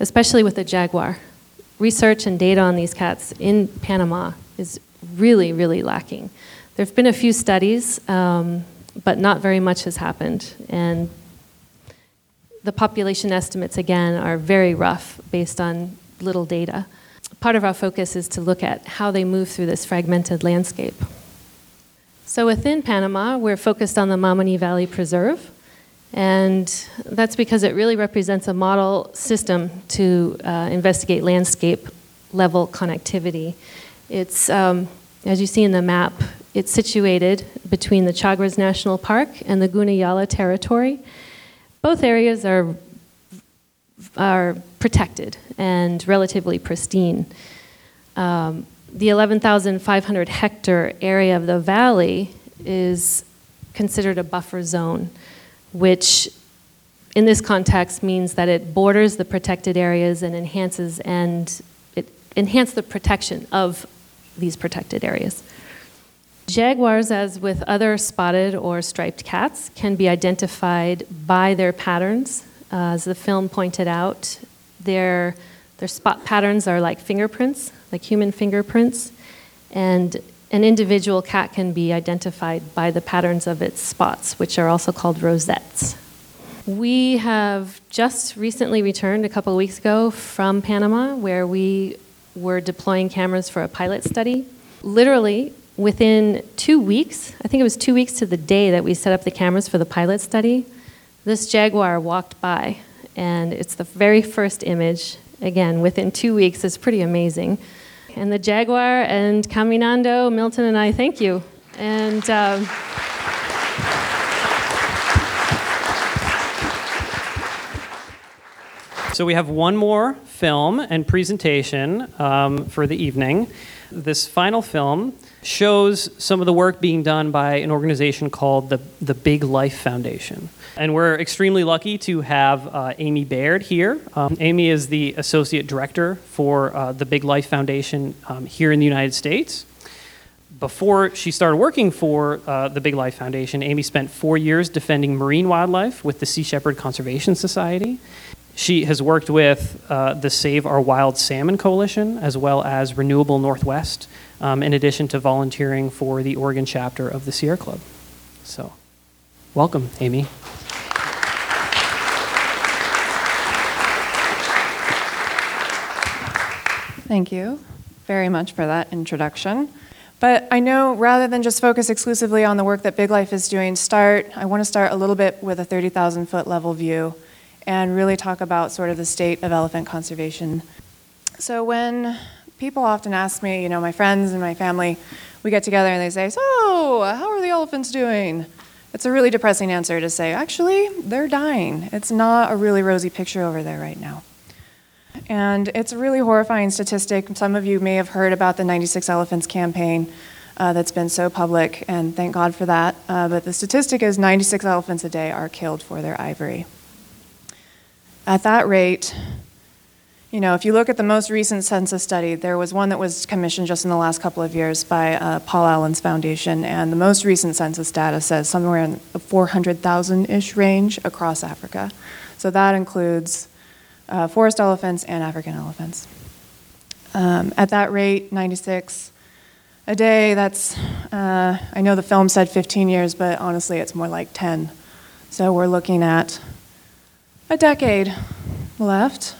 especially with the jaguar. Research and data on these cats in Panama is really, really lacking. There have been a few studies, um, but not very much has happened. And the population estimates, again, are very rough based on little data. Part of our focus is to look at how they move through this fragmented landscape. So within Panama, we're focused on the Mamoni Valley Preserve, and that's because it really represents a model system to uh, investigate landscape level connectivity. It's, um, as you see in the map, it's situated between the Chagres National Park and the Gunayala Territory. Both areas are, are protected and relatively pristine. Um, the 11,500 hectare area of the valley is considered a buffer zone, which in this context means that it borders the protected areas and enhances and it enhances the protection of these protected areas. Jaguars, as with other spotted or striped cats, can be identified by their patterns. Uh, as the film pointed out, their, their spot patterns are like fingerprints, like human fingerprints, and an individual cat can be identified by the patterns of its spots, which are also called rosettes. We have just recently returned a couple of weeks ago from Panama, where we were deploying cameras for a pilot study. Literally, within two weeks, I think it was two weeks to the day that we set up the cameras for the pilot study, this jaguar walked by, and it's the very first image. Again, within two weeks, it's pretty amazing. And the jaguar and Caminando, Milton and I thank you. And. Um, So we have one more film and presentation um, for the evening. This final film shows some of the work being done by an organization called the, the Big Life Foundation. And we're extremely lucky to have uh, Amy Baird here. Um, Amy is the Associate Director for uh, the Big Life Foundation um, here in the United States. Before she started working for uh, the Big Life Foundation, Amy spent four years defending marine wildlife with the Sea Shepherd Conservation Society. She has worked with uh, the Save Our Wild Salmon Coalition as well as Renewable Northwest, um, in addition to volunteering for the Oregon chapter of the Sierra Club. So, welcome, Amy. Thank you very much for that introduction. But I know rather than just focus exclusively on the work that Big Life is doing, start I want to start a little bit with a 30,000 foot level view and really talk about sort of the state of elephant conservation. So when people often ask me, you know, my friends and my family, we get together and they say, "So, how are the elephants doing?" It's a really depressing answer to say, actually, they're dying. It's not a really rosy picture over there right now. And it's a really horrifying statistic. Some of you may have heard about the 96 Elephants campaign uh, that's been so public, and thank God for that. Uh, but the statistic is 96 elephants a day are killed for their ivory at that rate, you know, if you look at the most recent census study, there was one that was commissioned just in the last couple of years by uh, Paul Allen's foundation, and the most recent census data says somewhere in the 400,000 ish range across Africa. So that includes uh, forest elephants and African elephants. Um, at that rate, 96 a day, that's, uh, I know the film said 15 years, but honestly, it's more like 10. So we're looking at a decade left.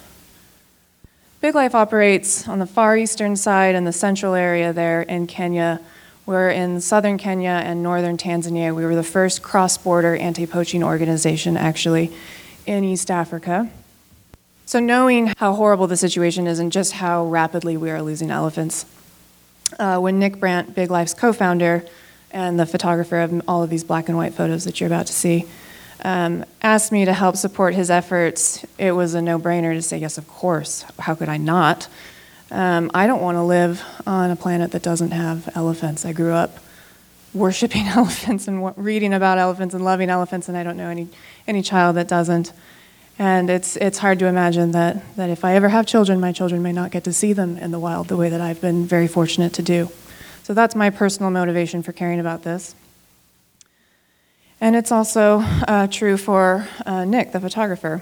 Big Life operates on the far eastern side and the central area there in Kenya. We're in southern Kenya and northern Tanzania. We were the first cross border anti poaching organization, actually, in East Africa. So, knowing how horrible the situation is and just how rapidly we are losing elephants, uh, when Nick Brandt, Big Life's co founder and the photographer of all of these black and white photos that you're about to see, um, asked me to help support his efforts, it was a no brainer to say, yes, of course. How could I not? Um, I don't want to live on a planet that doesn't have elephants. I grew up worshiping elephants and reading about elephants and loving elephants, and I don't know any, any child that doesn't. And it's, it's hard to imagine that, that if I ever have children, my children may not get to see them in the wild the way that I've been very fortunate to do. So that's my personal motivation for caring about this. And it's also uh, true for uh, Nick, the photographer.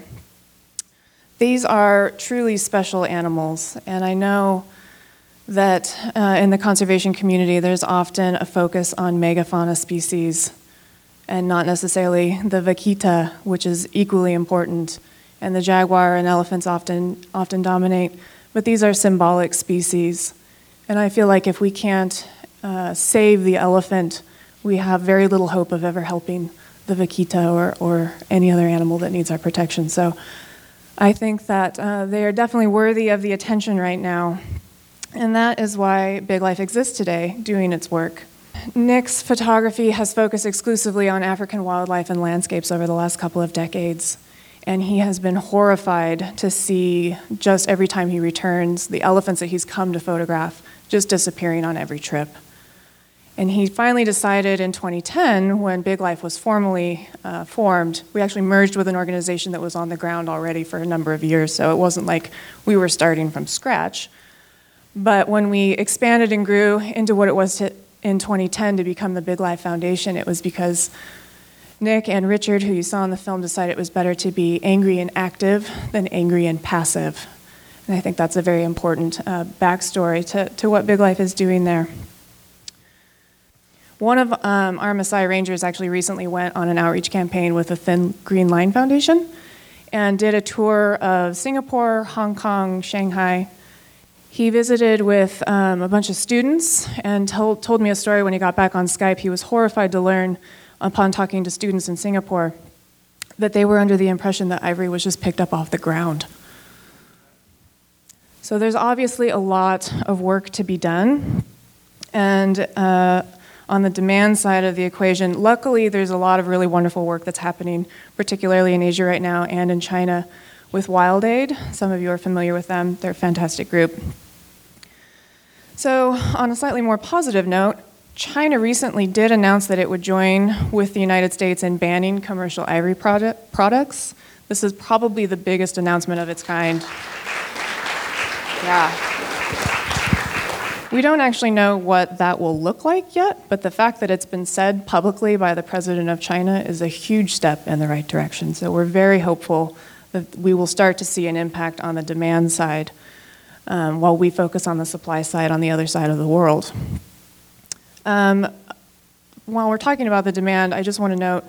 These are truly special animals, and I know that uh, in the conservation community there's often a focus on megafauna species and not necessarily the vaquita, which is equally important. And the jaguar and elephants often, often dominate. But these are symbolic species. And I feel like if we can't uh, save the elephant, we have very little hope of ever helping the vaquita or, or any other animal that needs our protection. So I think that uh, they are definitely worthy of the attention right now. And that is why Big Life exists today, doing its work. Nick's photography has focused exclusively on African wildlife and landscapes over the last couple of decades. And he has been horrified to see, just every time he returns, the elephants that he's come to photograph just disappearing on every trip. And he finally decided in 2010, when Big Life was formally uh, formed, we actually merged with an organization that was on the ground already for a number of years, so it wasn't like we were starting from scratch. But when we expanded and grew into what it was to, in 2010 to become the Big Life Foundation, it was because Nick and Richard, who you saw in the film, decided it was better to be angry and active than angry and passive. And I think that's a very important uh, backstory to, to what Big Life is doing there. One of um, our Maasai Rangers actually recently went on an outreach campaign with the Thin Green Line Foundation and did a tour of Singapore, Hong Kong, Shanghai, he visited with um, a bunch of students and told, told me a story when he got back on Skype. He was horrified to learn, upon talking to students in Singapore, that they were under the impression that ivory was just picked up off the ground. So there's obviously a lot of work to be done. And uh, on the demand side of the equation, luckily there's a lot of really wonderful work that's happening, particularly in Asia right now and in China with Wild Aid. Some of you are familiar with them, they're a fantastic group. So, on a slightly more positive note, China recently did announce that it would join with the United States in banning commercial ivory product, products. This is probably the biggest announcement of its kind. Yeah. We don't actually know what that will look like yet, but the fact that it's been said publicly by the president of China is a huge step in the right direction. So we're very hopeful that we will start to see an impact on the demand side um, while we focus on the supply side on the other side of the world. Um, while we're talking about the demand, I just want to note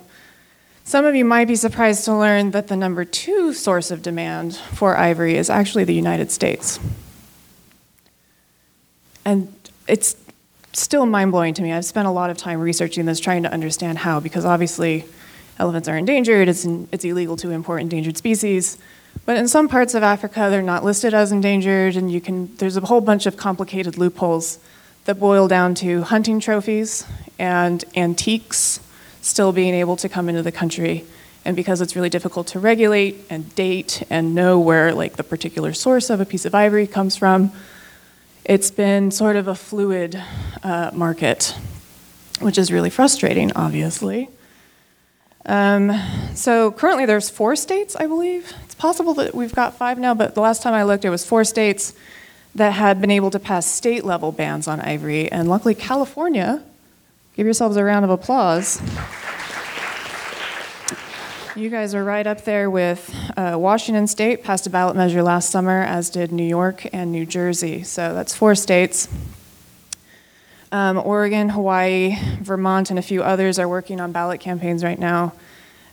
some of you might be surprised to learn that the number two source of demand for ivory is actually the United States. And it's still mind blowing to me. I've spent a lot of time researching this, trying to understand how, because obviously elephants are endangered, it's, it's illegal to import endangered species. But in some parts of Africa, they're not listed as endangered, and you can, there's a whole bunch of complicated loopholes that boil down to hunting trophies and antiques still being able to come into the country. And because it's really difficult to regulate and date and know where like the particular source of a piece of ivory comes from, it's been sort of a fluid uh, market, which is really frustrating, obviously. Um, so currently there's four states, I believe. It's possible that we've got five now, but the last time I looked, it was four states that had been able to pass state level bans on ivory. And luckily, California, give yourselves a round of applause. You guys are right up there with uh, Washington State, passed a ballot measure last summer, as did New York and New Jersey. So that's four states. Um, Oregon, Hawaii, Vermont, and a few others are working on ballot campaigns right now.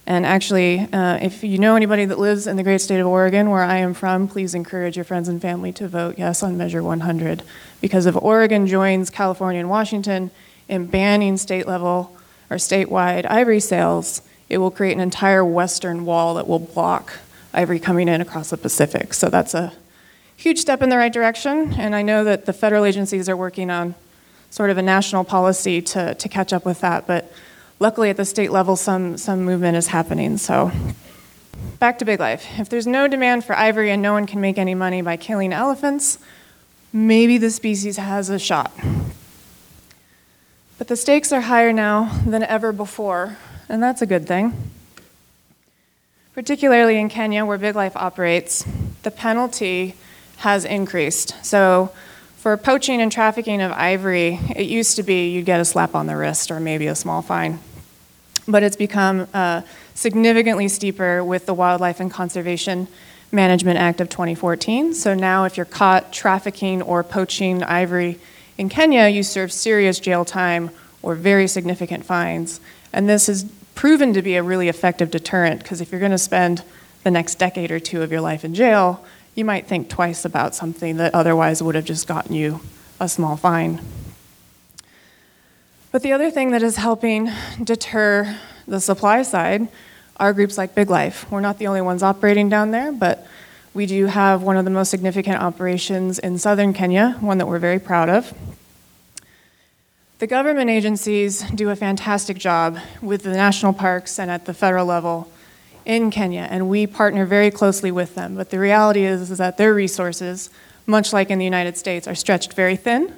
And actually, uh, if you know anybody that lives in the great state of Oregon, where I am from, please encourage your friends and family to vote yes on Measure 100. Because if Oregon joins California and Washington in banning state level or statewide ivory sales, it will create an entire western wall that will block ivory coming in across the Pacific. So that's a huge step in the right direction. And I know that the federal agencies are working on sort of a national policy to, to catch up with that. But luckily, at the state level, some, some movement is happening. So, back to big life. If there's no demand for ivory and no one can make any money by killing elephants, maybe the species has a shot. But the stakes are higher now than ever before, and that's a good thing. Particularly in Kenya, where Big Life operates, the penalty has increased. So, for poaching and trafficking of ivory, it used to be you'd get a slap on the wrist or maybe a small fine. But it's become uh, significantly steeper with the Wildlife and Conservation Management Act of 2014. So now, if you're caught trafficking or poaching ivory in Kenya, you serve serious jail time or very significant fines. And this has proven to be a really effective deterrent because if you're going to spend the next decade or two of your life in jail, you might think twice about something that otherwise would have just gotten you a small fine. But the other thing that is helping deter the supply side are groups like Big Life. We're not the only ones operating down there, but we do have one of the most significant operations in southern Kenya, one that we're very proud of. The government agencies do a fantastic job with the national parks and at the federal level in Kenya, and we partner very closely with them. But the reality is, is that their resources, much like in the United States, are stretched very thin.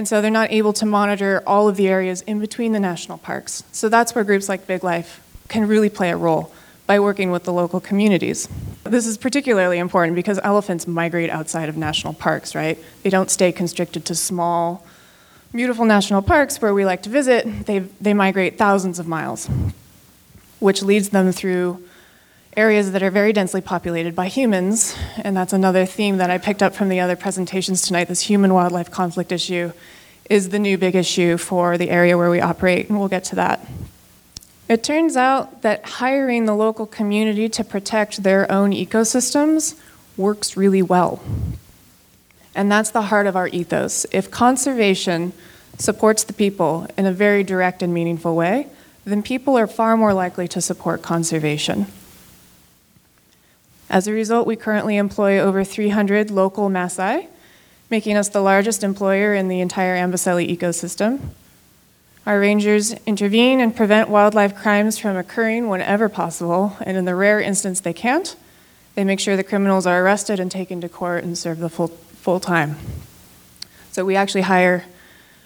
And so they're not able to monitor all of the areas in between the national parks. So that's where groups like Big Life can really play a role by working with the local communities. This is particularly important because elephants migrate outside of national parks, right? They don't stay constricted to small, beautiful national parks where we like to visit. They, they migrate thousands of miles, which leads them through areas that are very densely populated by humans, and that's another theme that I picked up from the other presentations tonight. This human wildlife conflict issue is the new big issue for the area where we operate, and we'll get to that. It turns out that hiring the local community to protect their own ecosystems works really well. And that's the heart of our ethos. If conservation supports the people in a very direct and meaningful way, then people are far more likely to support conservation. As a result, we currently employ over 300 local Maasai, making us the largest employer in the entire Amboseli ecosystem. Our rangers intervene and prevent wildlife crimes from occurring whenever possible, and in the rare instance they can't, they make sure the criminals are arrested and taken to court and serve the full, full time. So we actually hire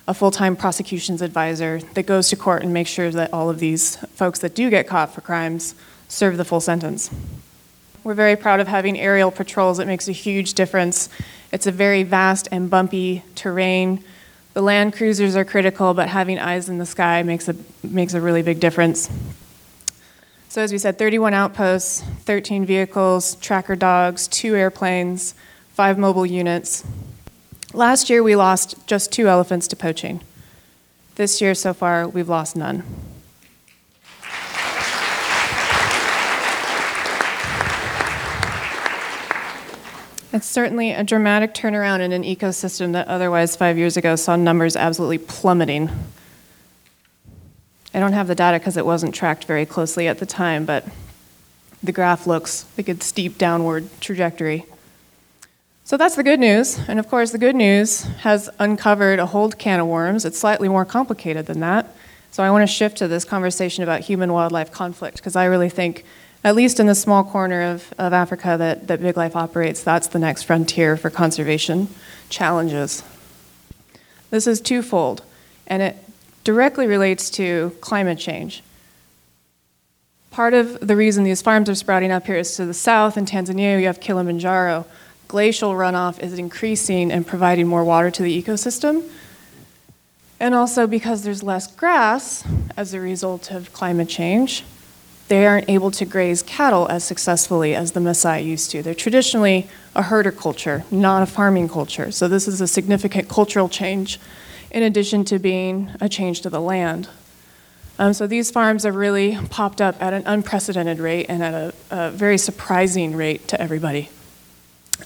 a full time prosecutions advisor that goes to court and makes sure that all of these folks that do get caught for crimes serve the full sentence. We're very proud of having aerial patrols. It makes a huge difference. It's a very vast and bumpy terrain. The land cruisers are critical, but having eyes in the sky makes a, makes a really big difference. So, as we said, 31 outposts, 13 vehicles, tracker dogs, two airplanes, five mobile units. Last year, we lost just two elephants to poaching. This year, so far, we've lost none. It's certainly a dramatic turnaround in an ecosystem that otherwise five years ago saw numbers absolutely plummeting. I don't have the data because it wasn't tracked very closely at the time, but the graph looks like a steep downward trajectory. So that's the good news. And of course, the good news has uncovered a whole can of worms. It's slightly more complicated than that. So I want to shift to this conversation about human wildlife conflict because I really think at least in the small corner of, of Africa that, that Big Life operates, that's the next frontier for conservation challenges. This is twofold, and it directly relates to climate change. Part of the reason these farms are sprouting up here is to the south in Tanzania, you have Kilimanjaro. Glacial runoff is increasing and providing more water to the ecosystem. And also because there's less grass as a result of climate change, they aren't able to graze cattle as successfully as the Maasai used to. They're traditionally a herder culture, not a farming culture. So this is a significant cultural change in addition to being a change to the land. Um, so these farms have really popped up at an unprecedented rate and at a, a very surprising rate to everybody.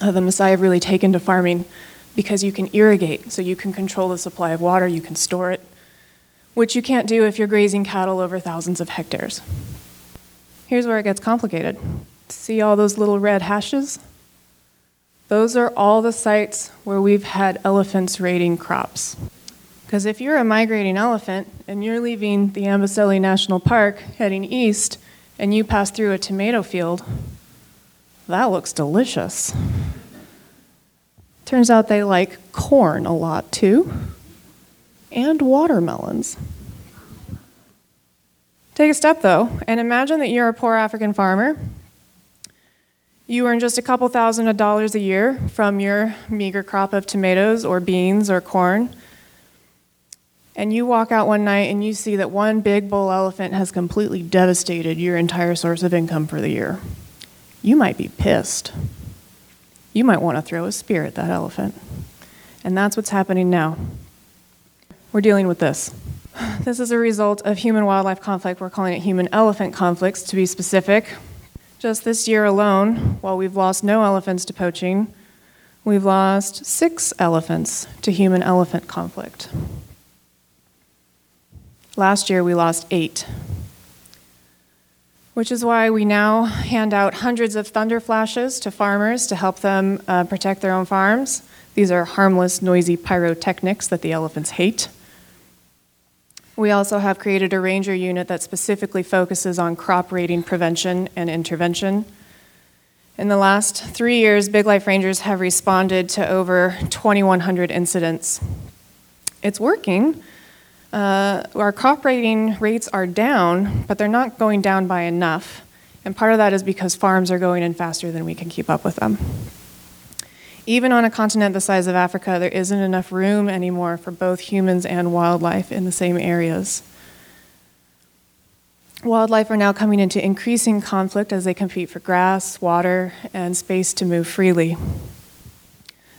Uh, the Maasai have really taken to farming because you can irrigate, so you can control the supply of water, you can store it, which you can't do if you're grazing cattle over thousands of hectares. Here's where it gets complicated. See all those little red hashes? Those are all the sites where we've had elephants raiding crops. Because if you're a migrating elephant and you're leaving the Amboseli National Park heading east and you pass through a tomato field, that looks delicious. Turns out they like corn a lot too, and watermelons. Take a step though, and imagine that you're a poor African farmer. You earn just a couple thousand dollars a year from your meager crop of tomatoes or beans or corn. And you walk out one night and you see that one big bull elephant has completely devastated your entire source of income for the year. You might be pissed. You might want to throw a spear at that elephant. And that's what's happening now. We're dealing with this. This is a result of human wildlife conflict. We're calling it human elephant conflicts to be specific. Just this year alone, while we've lost no elephants to poaching, we've lost six elephants to human elephant conflict. Last year, we lost eight. Which is why we now hand out hundreds of thunder flashes to farmers to help them uh, protect their own farms. These are harmless, noisy pyrotechnics that the elephants hate. We also have created a ranger unit that specifically focuses on crop raiding prevention and intervention. In the last three years, Big Life Rangers have responded to over 2,100 incidents. It's working. Uh, our crop raiding rates are down, but they're not going down by enough. And part of that is because farms are going in faster than we can keep up with them. Even on a continent the size of Africa, there isn't enough room anymore for both humans and wildlife in the same areas. Wildlife are now coming into increasing conflict as they compete for grass, water, and space to move freely.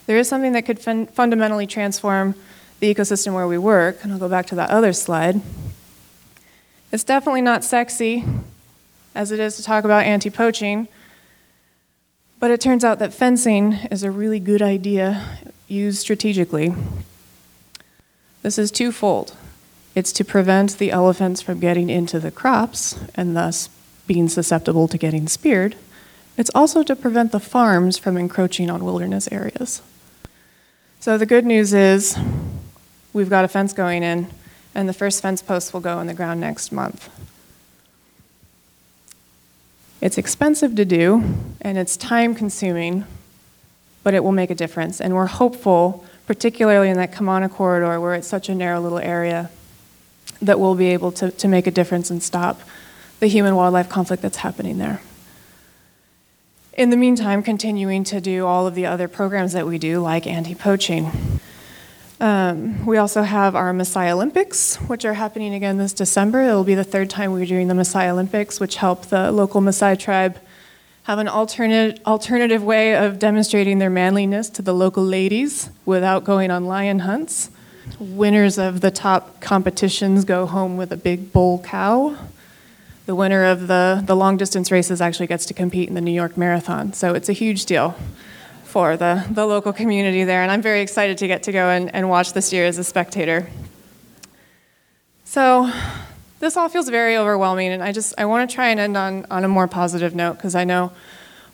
There is something that could fun- fundamentally transform the ecosystem where we work, and I'll go back to that other slide. It's definitely not sexy as it is to talk about anti poaching, but it turns out that fencing is a really good idea used strategically. This is twofold it's to prevent the elephants from getting into the crops and thus being susceptible to getting speared. It's also to prevent the farms from encroaching on wilderness areas. So the good news is we've got a fence going in, and the first fence post will go in the ground next month. It's expensive to do and it's time consuming, but it will make a difference. And we're hopeful, particularly in that Kimana corridor where it's such a narrow little area, that we'll be able to, to make a difference and stop the human wildlife conflict that's happening there. In the meantime, continuing to do all of the other programs that we do, like anti poaching. Um, we also have our Maasai Olympics, which are happening again this December. It'll be the third time we're doing the Maasai Olympics, which help the local Maasai tribe have an alternate, alternative way of demonstrating their manliness to the local ladies without going on lion hunts. Winners of the top competitions go home with a big bull cow. The winner of the, the long distance races actually gets to compete in the New York Marathon, so it's a huge deal for the, the local community there, and I'm very excited to get to go and, and watch this year as a spectator. So, this all feels very overwhelming, and I just I want to try and end on, on a more positive note because I know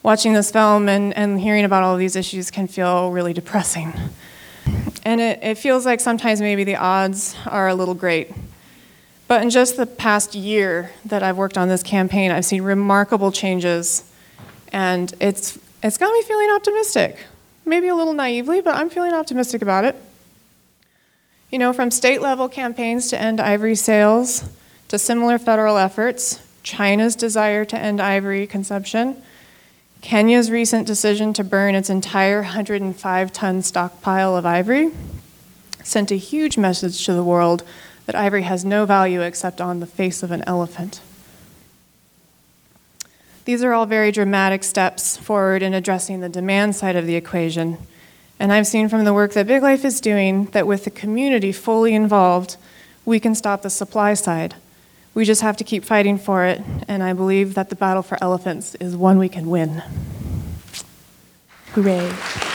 watching this film and, and hearing about all these issues can feel really depressing. And it, it feels like sometimes maybe the odds are a little great. But in just the past year that I've worked on this campaign, I've seen remarkable changes, and it's it's got me feeling optimistic. Maybe a little naively, but I'm feeling optimistic about it. You know, from state level campaigns to end ivory sales to similar federal efforts, China's desire to end ivory consumption, Kenya's recent decision to burn its entire 105 ton stockpile of ivory sent a huge message to the world that ivory has no value except on the face of an elephant. These are all very dramatic steps forward in addressing the demand side of the equation. And I've seen from the work that Big Life is doing that with the community fully involved, we can stop the supply side. We just have to keep fighting for it, and I believe that the battle for elephants is one we can win. Hooray.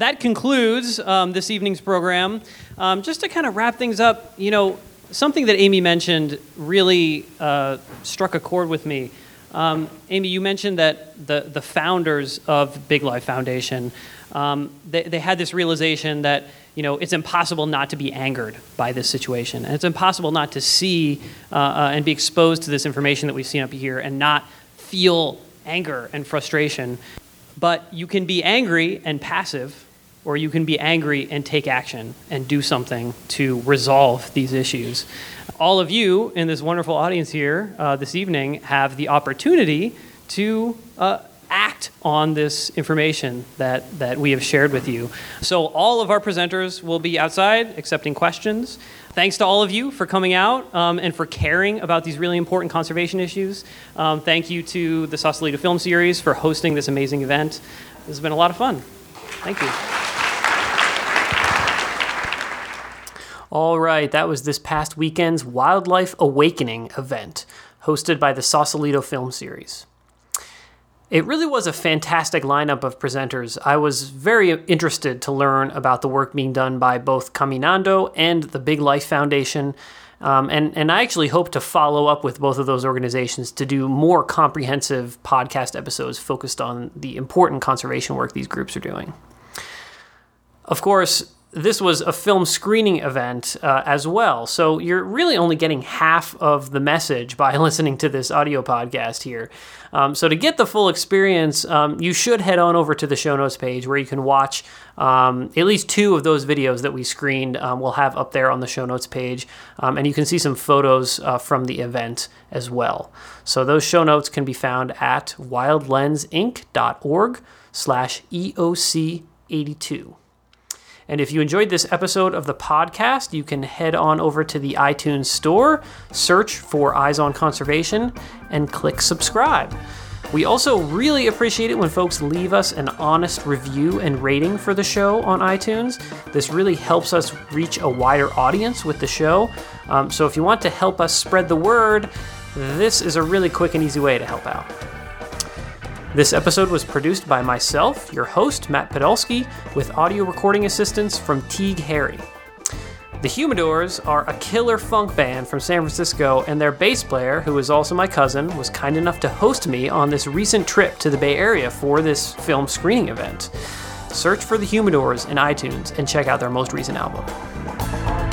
That concludes um, this evening's program. Um, just to kind of wrap things up, you know, something that Amy mentioned really uh, struck a chord with me. Um, Amy, you mentioned that the, the founders of Big Life Foundation, um, they, they had this realization that you know, it's impossible not to be angered by this situation. And it's impossible not to see uh, uh, and be exposed to this information that we've seen up here and not feel anger and frustration. But you can be angry and passive, or you can be angry and take action and do something to resolve these issues. All of you in this wonderful audience here uh, this evening have the opportunity to uh, act on this information that, that we have shared with you. So, all of our presenters will be outside accepting questions. Thanks to all of you for coming out um, and for caring about these really important conservation issues. Um, thank you to the Sausalito Film Series for hosting this amazing event. This has been a lot of fun. Thank you. All right, that was this past weekend's Wildlife Awakening event, hosted by the Sausalito Film Series. It really was a fantastic lineup of presenters. I was very interested to learn about the work being done by both Caminando and the Big Life Foundation. Um, and, and I actually hope to follow up with both of those organizations to do more comprehensive podcast episodes focused on the important conservation work these groups are doing. Of course, this was a film screening event uh, as well. So you're really only getting half of the message by listening to this audio podcast here. Um, so to get the full experience, um, you should head on over to the show notes page where you can watch um, at least two of those videos that we screened. Um, we'll have up there on the show notes page, um, and you can see some photos uh, from the event as well. So those show notes can be found at wildlensinc.org slash EOC 82. And if you enjoyed this episode of the podcast, you can head on over to the iTunes store, search for Eyes on Conservation, and click subscribe. We also really appreciate it when folks leave us an honest review and rating for the show on iTunes. This really helps us reach a wider audience with the show. Um, so if you want to help us spread the word, this is a really quick and easy way to help out. This episode was produced by myself, your host, Matt Podolsky, with audio recording assistance from Teague Harry. The Humidors are a killer funk band from San Francisco, and their bass player, who is also my cousin, was kind enough to host me on this recent trip to the Bay Area for this film screening event. Search for the Humidors in iTunes and check out their most recent album.